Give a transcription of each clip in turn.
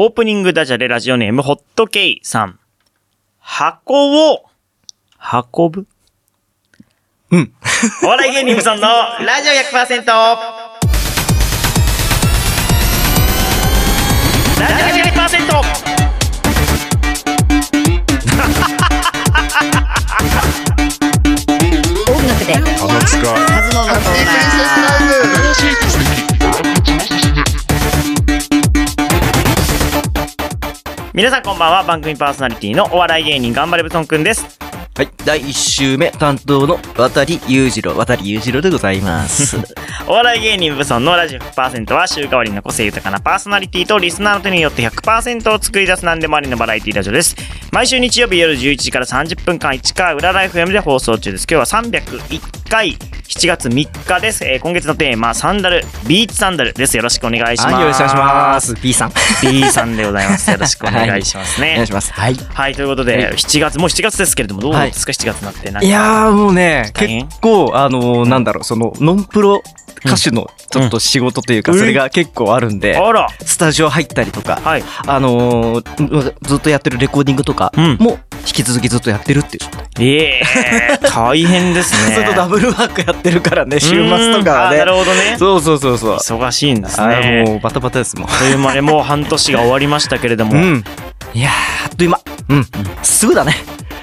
オープニングダジャレラジオネームホットケイさん。箱を、運ぶ？うん。お笑い芸人無尊の ラジオ100%ラジオ100%音楽で。鼻つかカズノのコーナー皆さんこんばんは、番組パーソナリティのお笑い芸人頑張れブソンくんです。はい。第1週目担当の渡り裕次郎、渡り裕次郎でございます。お笑い芸人ブソンのラジオ100%は週替わりの個性豊かなパーソナリティとリスナーの手によって100%を作り出す何でもありのバラエティラジオです。毎週日曜日夜11時から30分間1回裏ライフ M で放送中です。今日は301回7月3日です。えー今月のテーマ、サンダル、ビーチサンダルです。よろしくお願いします。はい、よろしくお願いします。B さん。B さんでございます。よろしくお願いしますね。お願いします。はい。はい、ということで、はい7月、もう7月ですけれども、どうですか、7月になって。ないやーもうね、結構、あのーなんだろう、その、ノンプロ歌手のちょっと仕事というか、うんそれが結構あるんで、スタジオ入ったりとか、はい。あのーずっとやってるレコーディングとかうんも、引き続きずっとやってるっていう。ええ大変ですね。ずっとダブルワークやってるからね、週末とかはね。なるほどね。そうそうそうそう。忙しいんですね。もうバタバタですもん。という間でもう半年が終わりましたけれども。うん。いやー、あっという間。うん。すぐだね。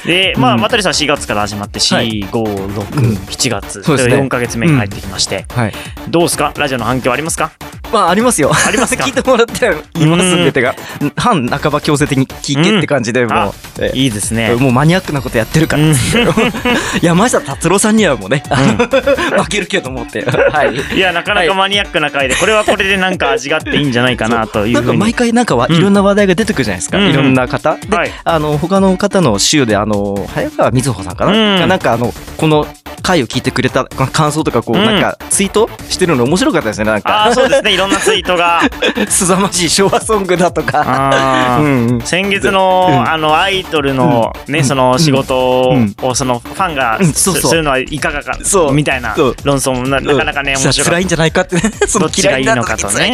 で、まあ、うん渡さん4月から始まって、はい4、5、6、7月。そうですね4ヶ月目に入ってきまして。はい。どうですか？ラジオの反響ありますか？まあ、ありますよ。ありますか？聞いてもらっていますんで、てか、半半ば強制的に聞けって感じで、あもう、えいいですね。もうマニアックなことやってるから。うん 山下達郎さんにはもうね、負けるけどもって。はい。いや、なかなかマニアックな回で、これはこれでなんか味があっていいんじゃないかなという。なんか毎回なんかはうんいろんな話題が出てくるじゃないですか。うんいろんな方。で、はいあの、他の方の週で、あの、早川瑞穂さんかな、なんかあの、この回を聞いてくれた感想とか、こう、うんなんかツイートしてるの面白かったですね。なんあかあ、、そうですね。いろんなツイートが。すざまじい昭和ソングだとか。あー。うんうん。先月の、うん。あの、アイドルのね、うん。その仕事うん。を、その、ファンがすするのはいかがかそ、う。みたいな論争もななかなかね、面白かった。辛いんじゃないかってね。そのどっちがいいのかとね。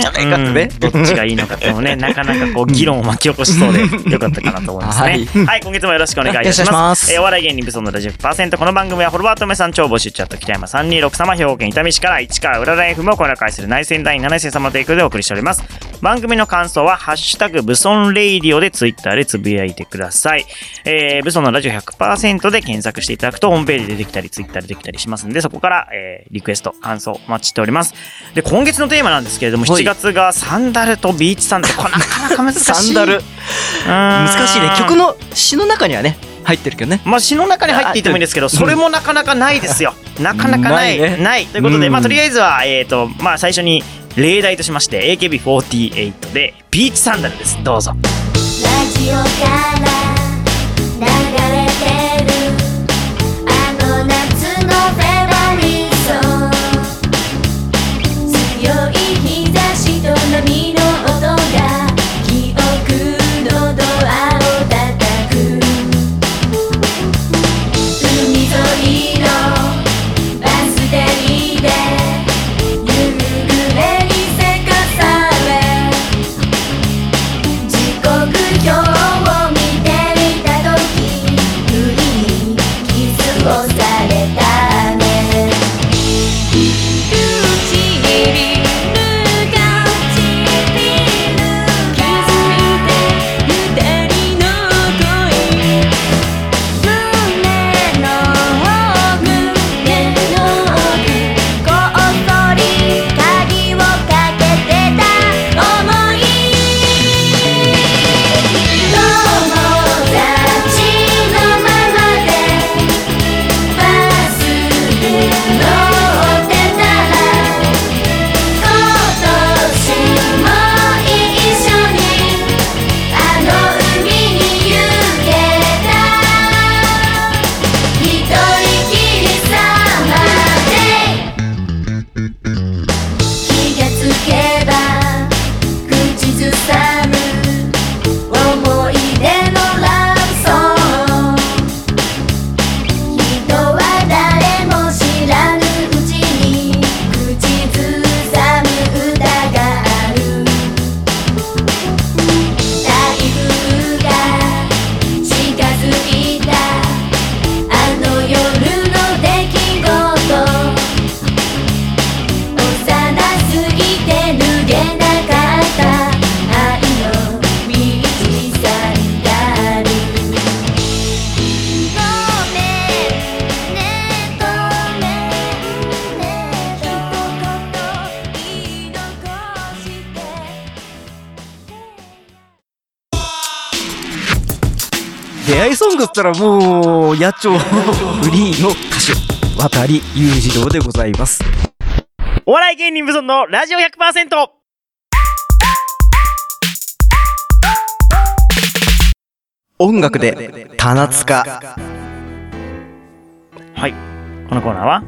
どっちがいいのかともね、なかなかこう、議論を巻き起こしそうで、よかったかなと思いますね。はい。はい、今月もよろしくお願いいたしま。ます。すえーお笑い芸人ブソンのラジオ100%。この番組は、フォロワーとめさん超募集チャット北山326様、兵庫県伊丹市から市川浦ライフもこの会する内戦第7世様ということでお送りしております。番組の感想は、ハッシュタグブソンレイディオでツイッターでつぶやいてください。えー、ブソンのラジオ100%で検索していただくと、ホームページで出てきたり、ツイッターで出てきたりしますんで、そこから、えー、リクエスト、感想お待ちしております。で、今月のテーマなんですけれども、7月がサンダルとビーチサンダル。これなかなか難しい。サンダル。難しいね。曲の詩の中にはね、入ってるけどね。まあ詩の中に入っていてもいいんですけど、それもなかなかないですよ。なかなかない。ない。ということで、まあとりあえずは、えっ、と、まあ最初に例題としまして、AKB48 で、ビーチサンダルです。どうぞ。ラジオから出会いソングったらもう、野鳥 フリーの歌手、渡り裕次郎でございます。お笑い芸人無尊のラジオ 100%! 音楽で、棚塚。はい。このコーナーは？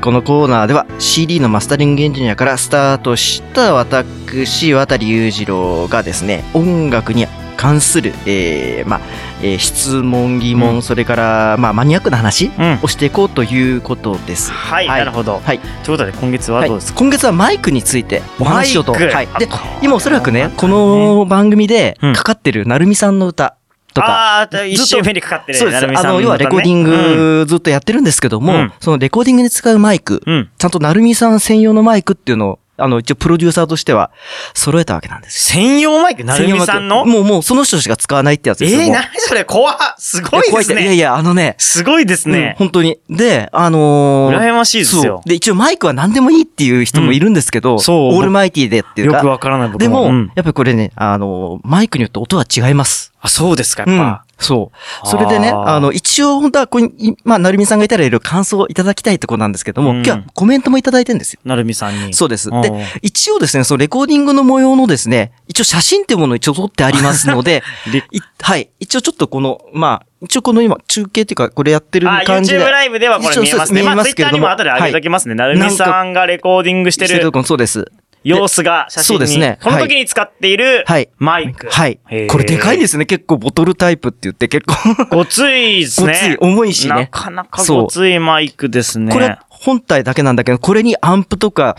このコーナーでは CD のマスタリングエンジニアからスタートした私、渡裕次郎がですね、音楽に関する、えーまあえー質問、疑問、うんそれから、まあ、マニアックな話うん。をしていこうということです。はい、はいなるほど。はい。ということで今月はどうですか、今月はマイクについてお話ししようと。はい。であ、今おそらくね、この番組でうんかかってるなるみさんの歌とか、ああ、一周目にかかってる。そうです。あの、要はレコーディングずっとやってるんですけども、うんそのレコーディングに使うマイク、うん。うん。ちゃんとなるみさん専用のマイクっていうのを、あの、一応プロデューサーとしては揃えたわけなんですよ。専用マイク、成美さんの？もう、もうその人しか使わないってやつですよ。えー、それ怖っすごいですね。いやいや、あのね、すごいですうんね。本当に。で、あのー羨ましいですよ。で、一応マイクは何でもいいっていう人もいるんですけど、んそうオールマイティでっていうか。よくわからない僕でも、うんやっぱりこれね、あのーマイクによって音は違います。あ、そうですか、やっうんぱ。。そう。それでね、あの、一応本当はここに、いまあ、なるみさんがいたらいろいろ感想をいただきたいところなんですけども、うん今日はコメントもいただいてるんですよ。なるみさんに。そうです。で、一応ですね、そのレコーディングの模様のですね、一応写真っていうものを一応撮ってありますので、はい。一応ちょっとこの、まあ、一応この今、中継っていうか、これやってるあ、感じで。YouTube ライブではこれ見えますね。まあ、Twitter にも後で上げときますね。なるみさんがレコーディングしてるそうです。様子が写真に。そうですねこの時に使っているはいマイク。はいへー。これでかいですね。結構ボトルタイプって言って結構、ごついですね。ごつい重いしねなかなかごついマイクですね。これ本体だけなんだけど、これにアンプとか、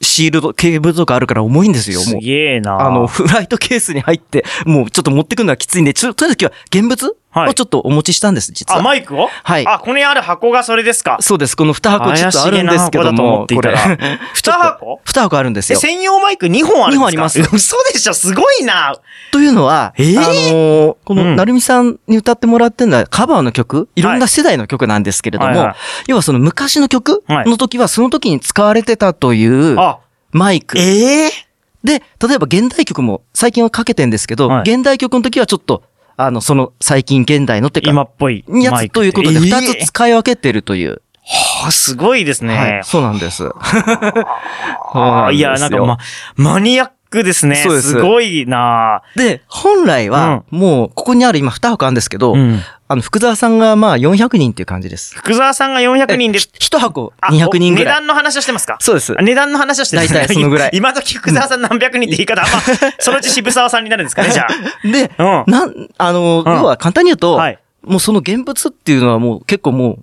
シールド、ケーブルとかあるから重いんですよ、すもう。げえなあの、フライトケースに入って、もうちょっと持ってくるのはきついんで、ちょ、とりあえず今日は現物はいをちょっとお持ちしたんです、実は。あ、マイクを？はい。あ、ここにある箱がそれですか。そうです。この2箱ちょっとあるんですけどもこれ。二箱？2箱あるんですえ、よ。専用マイク2本あるんですか？二本あります嘘でしょすごいな。というのは、えー？あのーこの、うん。なるみさんに歌ってもらってるのはカバーの曲、い。ろんな世代の曲なんですけれども、要はその昔の曲はい。の時はその時に使われてたというあ、マイク。ええで、例えば現代曲も最近はかけてんですけど、はい。現代曲の時はちょっと、あの、その最近現代のってか、今っぽいやつ。ということで、え二ーつ使い分けてるという。はあ、すごいですね。はい、そうなんです。あ あ、いや、なんかま、マニアックですね。そうですすごいなで、本来は、もう、ここにある今2箱あるんですけど、うん。あの、福沢さんがまあ400人っていう感じです。福沢さんが400人でえ、ひ一箱あ200人ぐ値らい。段の話をしてますか？そうですあ。値段の話をしてるんですね大体そのぐらい 今時福沢さん何百人って言い方、まあ、そのうち渋沢さんになるんですかね、じゃ で、あ。うん。なん、あの、うん要は簡単に言うと、はい。もうその現物っていうのはもう結構もう、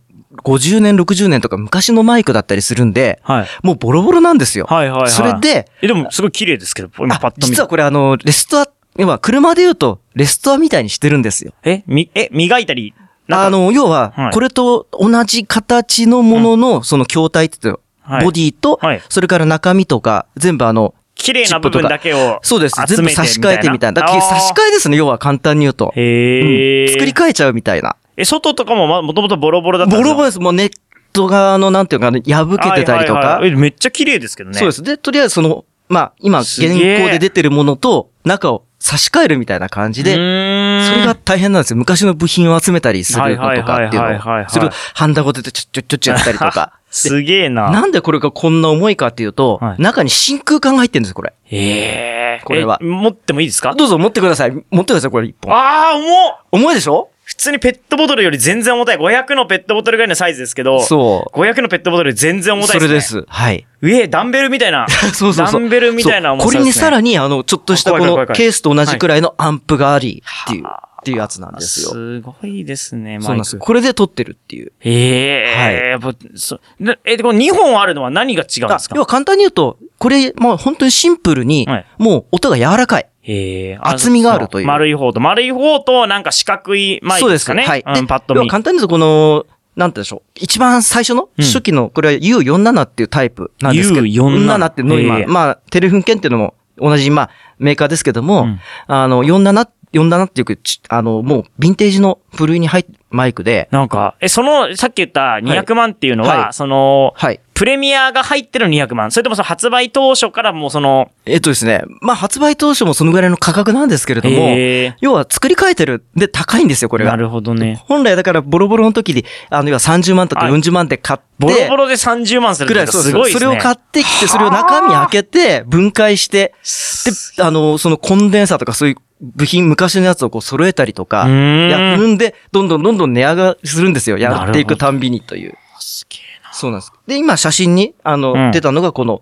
50年、60年とか昔のマイクだったりするんで、はい。もうボロボロなんですよ。はいはいはい。それ、で、え、でもすごい綺麗ですけど、今あパッと見実はこれあの、レストア、要は車で言うと、レストアみたいにしてるんですよ。え、み、え、磨いたり、あ、の、要ははい、これと同じ形のものの、その筐体って言うとはいボディとはい、それから中身とか、全部あの、綺麗な部分だけをそうです。全部差し替えてみたいな。だ差しえ。替えですね、要は簡単に言うと。へえ。作り変えちゃうみたいな。え、外とかもま、もともとボロボロだったボロボロです。もうネット側の、なんていうかね、破けてたりとかはいはいはい。えめっちゃ綺麗ですけどね。そうです。で、とりあえずその、まあ、今、現行で出てるものと、中を差し替えるみたいな感じで、それが大変なんですよ。昔の部品を集めたりするのとかっていうのを、それをハンダゴテでちょちょちょちょやったりとか。すげえな。なんでこれがこんな重いかっていうとは、い中に真空管が入ってるんですよ、これ。ええこれはえ持ってもいいですか？どうぞ持ってください。持ってください、これ一本。ああ、重っ重いでしょ？普通にペットボトルより全然重たい。500のペットボトルぐらいのサイズですけど、そう。500のペットボトルより全然重たいです、ね。それで。す。はい。上、ダンベルみたいな。そうそうそう。ダンベルみたいな重さそうこれにさらに、に、あの、ちょっとしたこのケースと同じくらいのアンプがあり、っていう、はっていうやつなんですよ。すごいですね、そうなんです。マイク。これで撮ってるっていう。ええやっぱ、そ、でえ、でこの2本あるのは何が違うんですか？あ要は簡単に言うと、これ、まあ本当にシンプルにはい、もう音が柔らかい。ええ厚みがあるという丸い方と、丸い方と、なんか四角いマイクですかね。はい。うん、でパッと見。簡単に言うとこの、なんてでしょう。一番最初のうん初期の、これは U47 っていうタイプなんですけど。U47 47っていうのを今まあ、テレフンケンっていうのも同じ、まあ、メーカーですけども、うんあの、47っ47っていうち、あの、もう、ヴィンテージの部類に入って、マイクで、なんか、え、その、さっき言った200万っていうのは、はいその、はい。プレミアが入ってる200万それともその発売当初からもうその、えっとですね、まあ、発売当初もそのぐらいの価格なんですけれども、へ要は作り変えてる。で、高いんですよ、これが。ーなるほどね。本来だからボロボロの時に、あの、要は30万とかはい40万で買って、ボロボロで30万するぐらい、すごいですね。それを買ってきて、それを中身開けて、分解して、で、あの、そのコンデンサーとかそういう部品、昔のやつをこう揃えたりとか、やるんで、どんどんどんどん値上がりするんですよ。やっていくたんびにという。すげえなそうなんです。で、今写真に、あの、うん出たのがこの、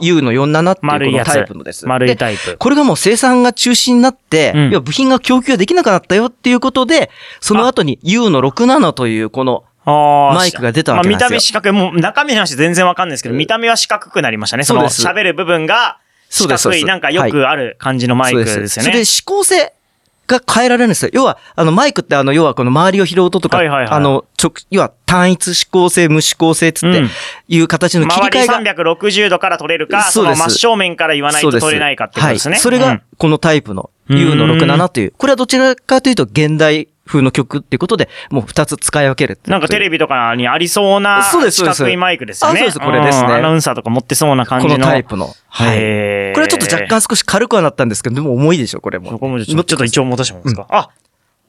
U の47っていうこの。タイプのです。丸いでタイプ。これがもう生産が中止になって、うん要は部品が供給ができなくなったよっていうことで、その後に U の67というこの、マイクが出たわけですよまあ、見た目四角い、もう中身の話全然わかんないですけど、見た目は四角くなりましたね。そのそうです喋る部分が四角い、なんかよくある感じのマイクですよね。それで指向性が変えられるんですよ。要は、あの、マイクってあの、要はこの周りを拾う音とか、はいはいはいあの、直、要は単一指向性、無指向性つってうんいう形の切り替えが、周り360度から撮れるか、その真正面から言わないと撮れないかってことですね。はい。それがうん、このタイプのうん U の67という、これはどちらかというと現代風の曲っていうことで、もう二つ使い分けるなんかテレビとかにありそうな四そうですそうです角いマイクですよね。あそうですこれですねうんアナウンサーとか持ってそうな感じこの。のタイプの。はい。これはちょっと若干少し軽くはなったんですけど、でも重いでしょ、これも。そこもちょっと一応重たしてもらですか、あ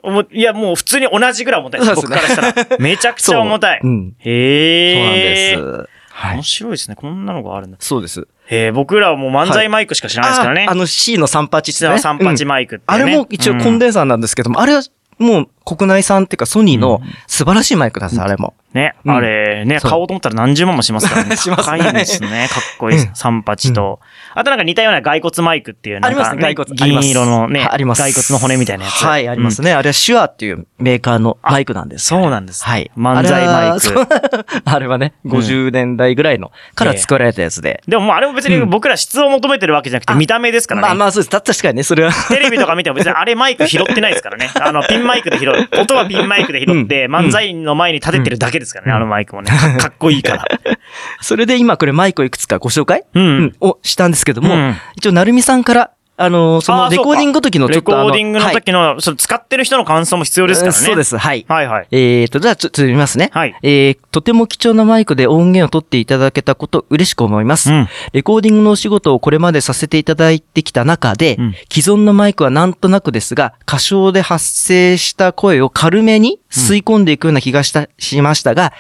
もういや、もう普通に同じぐらい重たいです。ですねからしたら。めちゃくちゃ重たい。そううんへえ。そうなんです。は面い。白いですね。こんなのがあるんだ。そうです。へえ、僕らはもう漫才マイクしか知らないですからね。ああの C の38ってね。実は38マイクって、ねあれも一応コンデ、デンサーなんですけども、あれはもう国内産っていうかソニーの素晴らしいマイクなんです、あれも。ね、うんあれ、ね、買おうと思ったら何十万もしますからね。しますね高いですね。かっこいいです。38と。あとなんか似たような骸骨マイクっていう、なんか、ありますね、骸骨。銀色のね、はいあります。骸骨の骨みたいなやつ。はい、ありますね。ね。あれはシュアっていうメーカーのマイクなんです。そうなんです。はい。漫才マイク。あれは ね、50年代ぐらいの、から作られたやつで。でももうあれも別に僕ら質を求めてるわけじゃなくて見た目ですからね。まあまあそうです。た確かにね、それは。テレビとか見ても別にあれマイク拾ってないですからね。あの、ピンマイクで拾う。音はピンマイクで拾って、うん。漫才の前に立ててるだけですからね、あのマイクもね。かかっこいいから。それで今これマイクをいくつかご紹介？うん。うん。をしたんですけども、うん。一応、なるみさんから、あのーそのレコーディングの時のちょレっとあの、コーディングのはい時の、その使ってる人の感想も必要ですからね。そうです、はい。はいはい。えーと、じゃあちょっと読みますね。はいえー、とても貴重なマイクで音源を取っていただけたこと嬉しく思います。うんレコーディングのお仕事をこれまでさせていただいてきた中で、うん既存のマイクはなんとなくですが、歌唱で発生した声を軽めに吸い込んでいくような気がした、しましたが、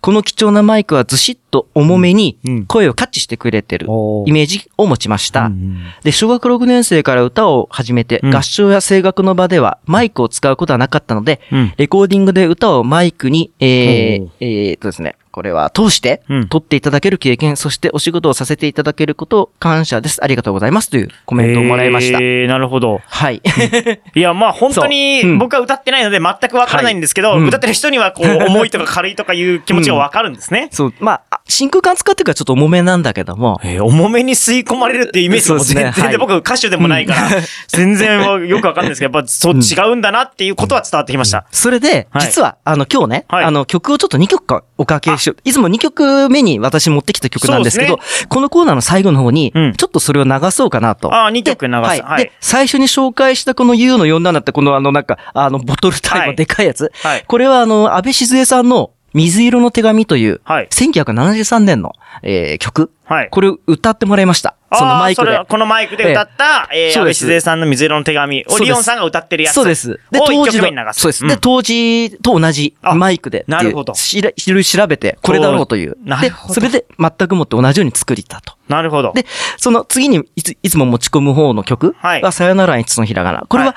この貴重なマイクはずしっと重めにうん。声をキャッチしてくれてるイメージを持ちました。うんで、小学6年生から歌を始めて、うん。合唱や声楽の場ではマイクを使うことはなかったので、うん。レコーディングで歌をマイクに、えーえーっとですね、これは通してうん、撮っていただける経験、そしてお仕事をさせていただけることを感謝です。ありがとうございます。というコメントをもらいました。えー、なるほど。はい。いや、まあ本当に僕は歌ってないので全くわからないんですけど、はいうん歌ってる人にはこう重いとか軽いとかいう気持ちがわかるんですね。そう、まああ、真空管使ってるからちょっと重めなんだけども、えー重めに吸い込まれるっていうイメージもそうですね全然ではい僕歌手でもないから、全然よくわかんないですけど、やっぱそう違うんだなっていうことは伝わってきました。それで、はい実は、あの、今日ね、はいあの、曲をちょっと2曲かおかけしよう。いつも2曲目に私持ってきた曲なんですけど、そうこのコーナーの最後の方に、うんちょっとそれを流そうかなと。ああ、2曲流す。は。はいい。で、最初に紹介したこの U の47ってこのあのなんか、あの、ボトルタイプのでかいやつ。はいこれはあの、安倍静江さんの水色の手紙という、はい1973年の、えー曲。はい。これを歌ってもらいました。そのマイクで。このマイクで歌った、えー、安倍静江さんの水色の手紙をリオンさんが歌ってるやつ。そうです。で、当時の。そうです。んで、当時と同じあマイクで。なるほどしらいろいろ調べて、これだろうという。でなるほ、どそれで全くもって同じように作りたと。なるほど。で、その次にいついつも持ち込む方の曲はいは、さよならいつのひらがな。これは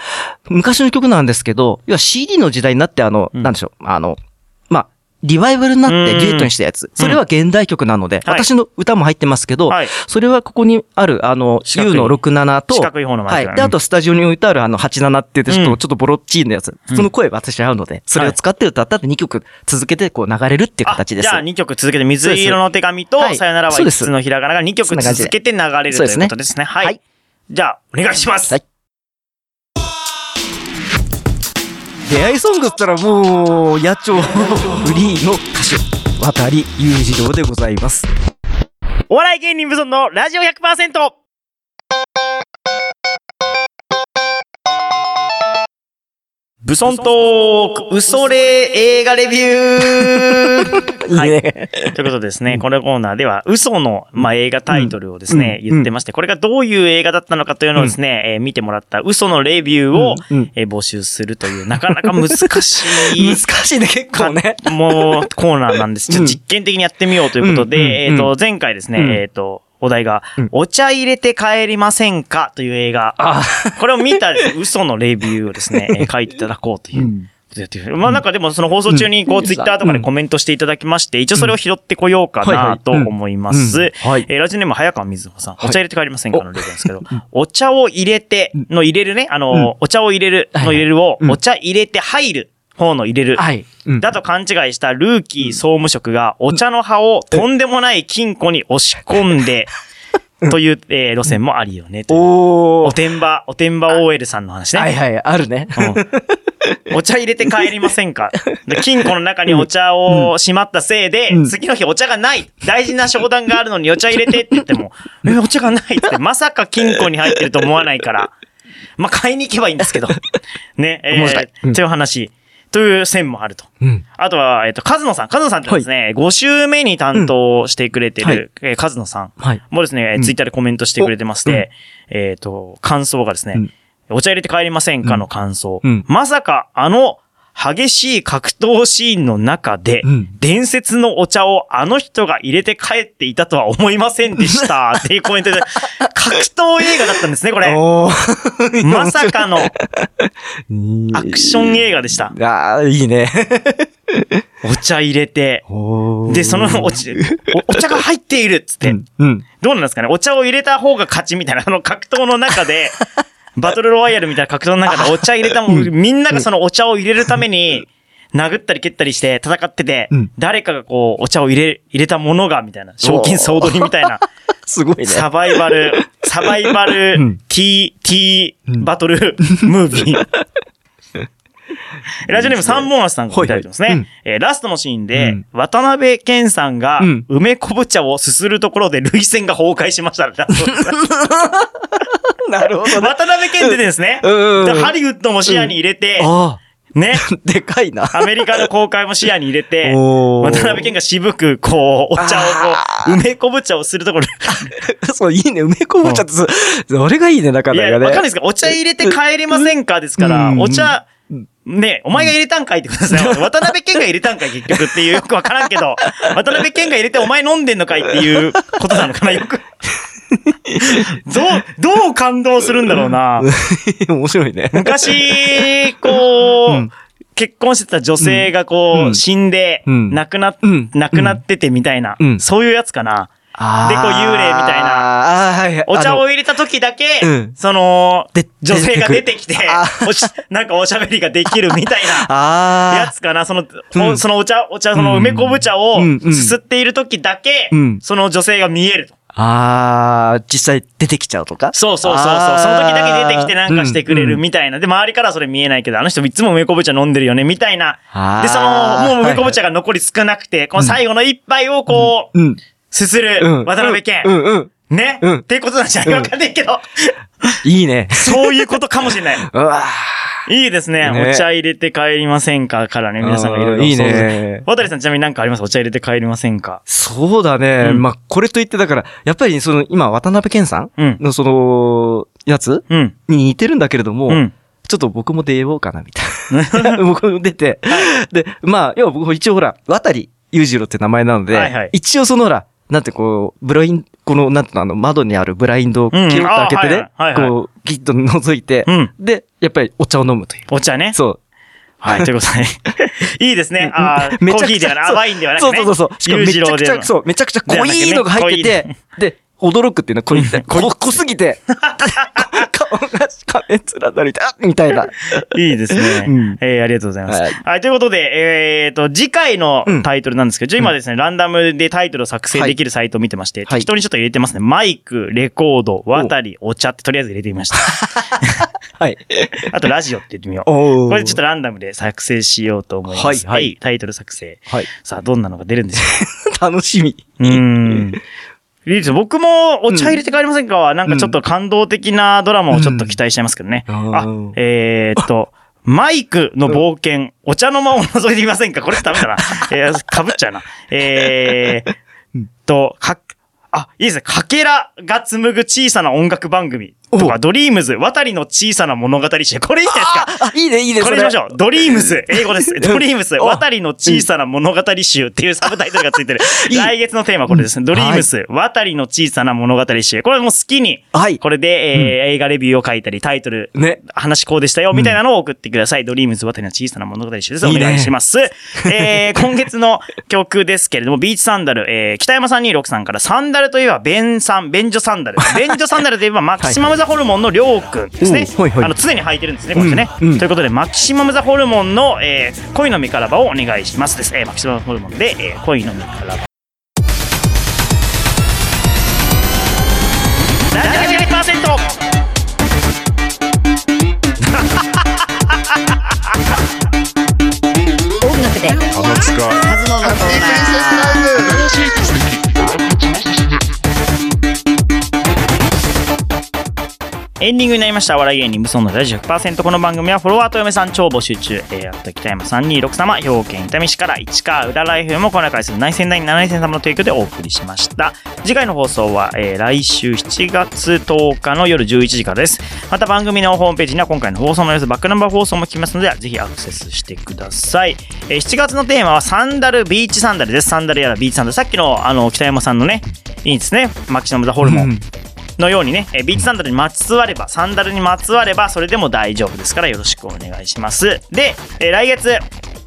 昔の曲なんですけど、要は CD の時代になって、あの、うんなんでしょう、あの、まあ、リバイバルになってうんデュエットにしたやつ。それは現代曲なので、はい私の歌も入ってますけどはい、それはここにある、あの、U の67と、四角い方のマイク。はい。で、あとスタジオに置いてあるあの87って言ってちょっと、ボロッチーのやつ。その声私合うので、それを使って歌ったって2曲続けてこう流れるっていうあ形です。じゃあ2曲続けて、水色の手紙とさよならはそうです。5つのひらがなが2曲続けて流れるということですね。ははい。い。じゃあ、お願いします。はい出会いソングったらもう、野鳥フリーの歌手、渡り裕次郎でございます。お笑い芸人無尊のラジオ 100%! ブソントーク、嘘霊映画レビュー はい。ね。ということでですね、このコーナーでは、嘘の、まあ、映画タイトルをですね、うん言ってまして、これがどういう映画だったのかというのをですね、えー見てもらった嘘のレビューを、うんうんえー募集するという、なかなか難しい 難しいね、結構ね。もう、コーナーなんです。ちょっと実験的にやってみようということで、うんうんえっ、と、前回ですね、うんえっ、と、お題が、うん。お茶入れて帰りませんか？という映画。あ。これを見た 嘘のレビューをですね、えー書いていただこうという。うん。まあなんかでもその放送中にこうツイッターとかでコメントしていただきまして、一応それを拾ってこようかないと思いまうん。す。えーラジオネーム早川瑞穂さん、はい。お茶入れて帰りませんかのレビューなんですけど、お茶を入れての入れるね、あの、お茶を入れるの入れるを、うん。お茶入れて入る方の入れる。はい。うんだと勘違いしたルーキー総務職がお茶の葉をとんでもない金庫に押し込んで、という、えー路線もありよね。おー。おてんば、おてんば OL さんの話ね。はいはい、あるね。うん お茶入れて帰りませんか？で金庫の中にお茶をしまったせいで、うん次の日お茶がない大事な商談があるのにお茶入れてって言っても、え、お茶がないって、まさか金庫に入ってると思わないから、まあ、買いに行けばいいんですけど。ね、えー、という話、という線もあると。うん。あとは、えっ、と、カズノさん。カズノさんってですね、5週目に担当してくれてうんはいる、えーカズノさん。はい。もうですね、うんツイッターでコメントしてくれてまして、えっ、と、感想がですね、うんお茶入れて帰りませんかの感想。うんまさか、あの、激しい格闘シーンの中で、うん伝説のお茶をあの人が入れて帰っていたとは思いませんでした。っていうコメントで、格闘映画だったんですね、これ。まさかのア アクション映画でした。ああ、いいね。お茶入れて、で、そのお茶、おお茶が入っているっつって、うん。うん。どうなんですかね？お茶を入れた方が勝ちみたいな、あの格闘の中で、バトルロワイヤルみたいな格闘の中でお茶入れたもん、みんながそのお茶を入れるために、殴ったり蹴ったりして戦ってて、うん。誰かがこう、お茶を入れ、入れたものが、みたいな、賞金総取りみたいな、すごいね。サバイバル、サバイバうルん、T、T うん。バトル、ムービー。ラジオネームサンボーナスさんがいただいてますね。はいはい。えーラストのシーンで、うん。渡辺健さんがうん、梅昆布茶をすするところで涙腺が崩壊しました。ラストですなるほどね。渡辺健ってですね、うん。でハリウッドも視野に入れて、あね、あ、でかいな。アメリカの公開も視野に入れて、渡辺健が渋く、こう、お茶をこあう、梅昆布茶をするところそう、いいね。梅昆布茶ってそれがいいね、なかなかね。わかんないですかお茶入れて帰れませんかですから、うん。お茶うん、ね、お前が入れたんかいってことですね。渡辺健が入れたんかい結局っていうよくわからんけど、渡辺健が入れてお前飲んでんのかいっていうことなのかなよく。どう、どう感動するんだろうな。面白いね。昔、こう、うん結婚してた女性がこう、うん死んで、うん亡くなっ、うん亡くなっててみたいな、うんそういうやつかな。でこう幽霊みたいな。ああ、はいはい。お茶を入れた時だけ、うん。そので、女性が出てきてなんかおしゃべりができるみたいな。やつかな、その、うん。おそのお茶、お茶、その梅昆布茶をすすっている時だけ、うん。その女性が見えると。ああ、実際出てきちゃうとか？そうそうそうその時だけ出てきてなんかしてくれるうん。みたいな。で、周りからはそれ見えないけど、あの人いつも梅昆布茶飲んでるよね、みたいな。で、その、もう梅昆布茶が残り少なくて、この最後の一杯をこう、うん。すするうん。渡辺健。うんうん。ね、うんっていうことなんじゃないわかんないけど、いいね。そういうことかもしれない。うわいいですね。ねお茶入れて帰りませんか？からね、皆さんがいろいろ。いいね。渡さんちなみに何かあります？お茶入れて帰りませんか？そうだね。うんまあ、これといってだから、やっぱりその、今、渡辺健さんうん。のその、やつ？うん。に似てるんだけれども、うん。ちょっと僕も出ようかな、みたいな。僕も出て。で、まあ、要は僕一応ほら、渡り裕次郎って名前なので、一応そのほら、なんてこう、ブライン、この、なんての、あの、窓にあるブラインドをキュッと開けてね、こう、ギッと覗いて、うん。で、やっぱりお茶を飲むという。お茶ね。そう。はい、ということで。いいですね。ああ、コーヒーではな、甘いんではなくね。そうそうそうそう。しかもめちゃくちゃ、う。そう、めちゃくちゃ濃いのが入ってて、で、驚くっていうのは濃いって、濃濃すぎて、顔が仮面面なりたみたいな。いいですね。うんえーありがとうございます。はいはい、ということで、えっ、と、次回のうんタイトルなんですけど、じゃあ今ですね、ランダムでタイトルを作成できるサイトを見てまして、はい適当にちょっと入れてますね。マイク、レコード、渡り、お茶ってとりあえず入れてみました。はい。あとラジオって言ってみよう。おこれでちょっとランダムで作成しようと思います。はいはいタイトル作成。はい。さあ、どんなのが出るんでしょ楽しみ。う。うーん。いいですよ僕もお茶入れて帰りませんか？は、なんかちょっと感動的なドラマをちょっと期待しちゃいますけどね。うんあ、えーっと、マイクの冒険、お茶の間を覗いてみませんか？これダメだな。えー、かぶっちゃうな。えー、と、か、あ、いいですね。かけらが紡ぐ小さな音楽番組とか、お Dreams、渡りの小さな物語集。これいいですか。あ、いいね、いいね、これにしましょう。 Dreams、英語です。 Dreams、お渡りの小さな物語集っていうサブタイトルがついてる。来月のテーマはこれですね。 Dreams、渡りの小さな物語集。これもう好きに、はい。これで、えー映画レビューを書いたり、タイトル、ね。話こうでしたよ、みたいなのを送ってください。 Dreams 渡りの小さな物語集です。お願いします。えー、今月の曲ですけれども、ビーチサンダル、えー、北山326さんから、サンダルといえば、ベンサン、ベンジョサンダル。ベンジョサンダルといえば、マキシマムザホルモンの亮君ですね。おはいはいあの、常に履いてるんですね、これね。うんうんということで、マキシマムザホルモンの、えー、恋のメガラバをお願いしますです。えー、マキシマムザホルモンで、えー、恋のメガラバ。エンディングになりました。笑い芸人無双のラジオ100%。この番組はフォロワーと嫁さん超募集中。えー、あと北山326様、兵庫県伊丹市から市川裏ライフもこの回する内戦第7戦様の提供でお送りしました。次回の放送は、えー来週7月10日の夜11時からです。また番組のホームページには今回の放送の様子、バックナンバー放送も聞きますので、ぜひアクセスしてください。えー7月のテーマはサンダル、ビーチサンダルです。サンダルやらビーチサンダル。さっきのあの北山さんのね、いいですね。マキシマムザホルモン。のようにね、えービーチサンダルにまつわれば、サンダルにまつわれば、それでも大丈夫ですからよろしくお願いします。で、えー来月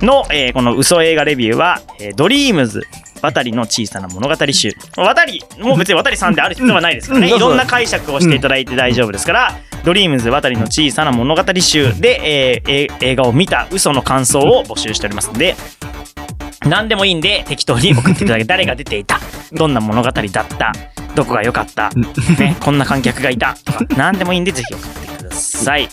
の、えーこの嘘映画レビューは、えードリームズ、渡りの小さな物語集。渡り、もう別に渡りさんである必要はないですからね。うんいろんな解釈をしていただいて大丈夫ですから、ドリームズ、渡りの小さな物語集で、えーえー映画を見た嘘の感想を募集しておりますので、何でもいいんで適当に送っていただけ誰が出ていたどんな物語だったどこが良かった、ね、こんな観客がいたとか何でもいいんでぜひ送ってください。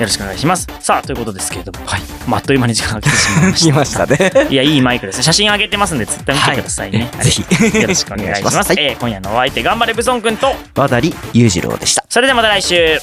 よろしくお願いします。さあということですけれども、はい、まああっという間に時間が来てしまいまし来ましたね。たいやいいマイクですね写真上げてますんで絶対見てくださいね、ぜひ。よろしくお願いします。はい。えー今夜のお相手頑張れブソン君と渡り裕次郎でした。それではまた来週